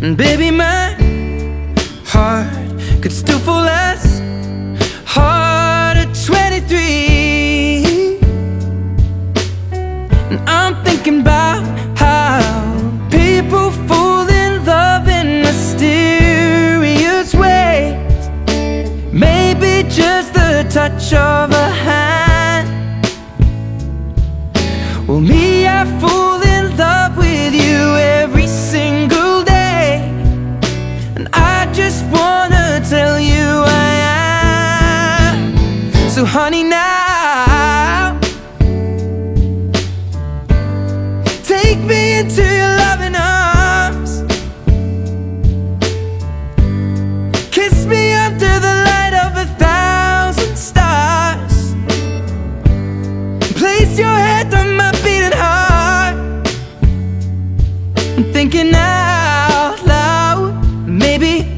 And baby, my heart could still fall as hard at 23. And I'm thinking about how people fall in love in mysterious ways. Maybe just the touch of So, honey, now take me into your loving arms. Kiss me under the light of a thousand stars. Place your head on my beating heart. I'm thinking out loud. Maybe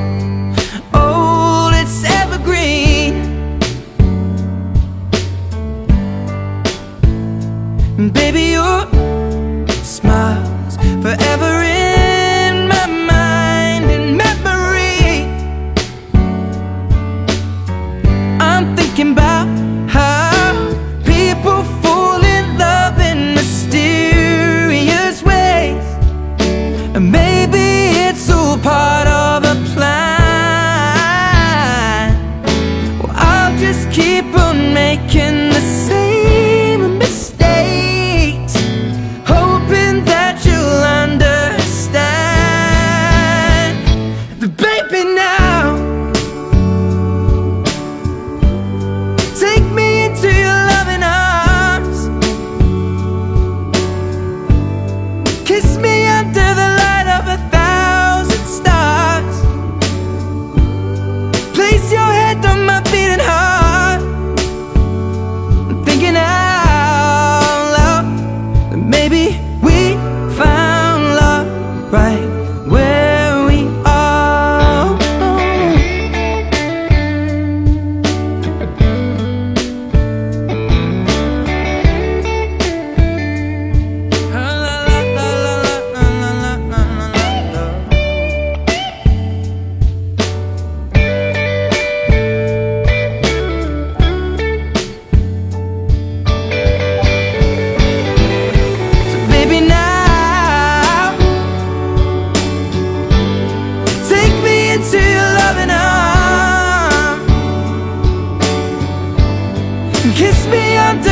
I'm thinking about how people fall in love in mysterious ways. And maybe it's all part of a plan. Well, I'll just keep on making the same mistakes, hoping that you'll understand. But baby, now. Kiss me under Kiss me under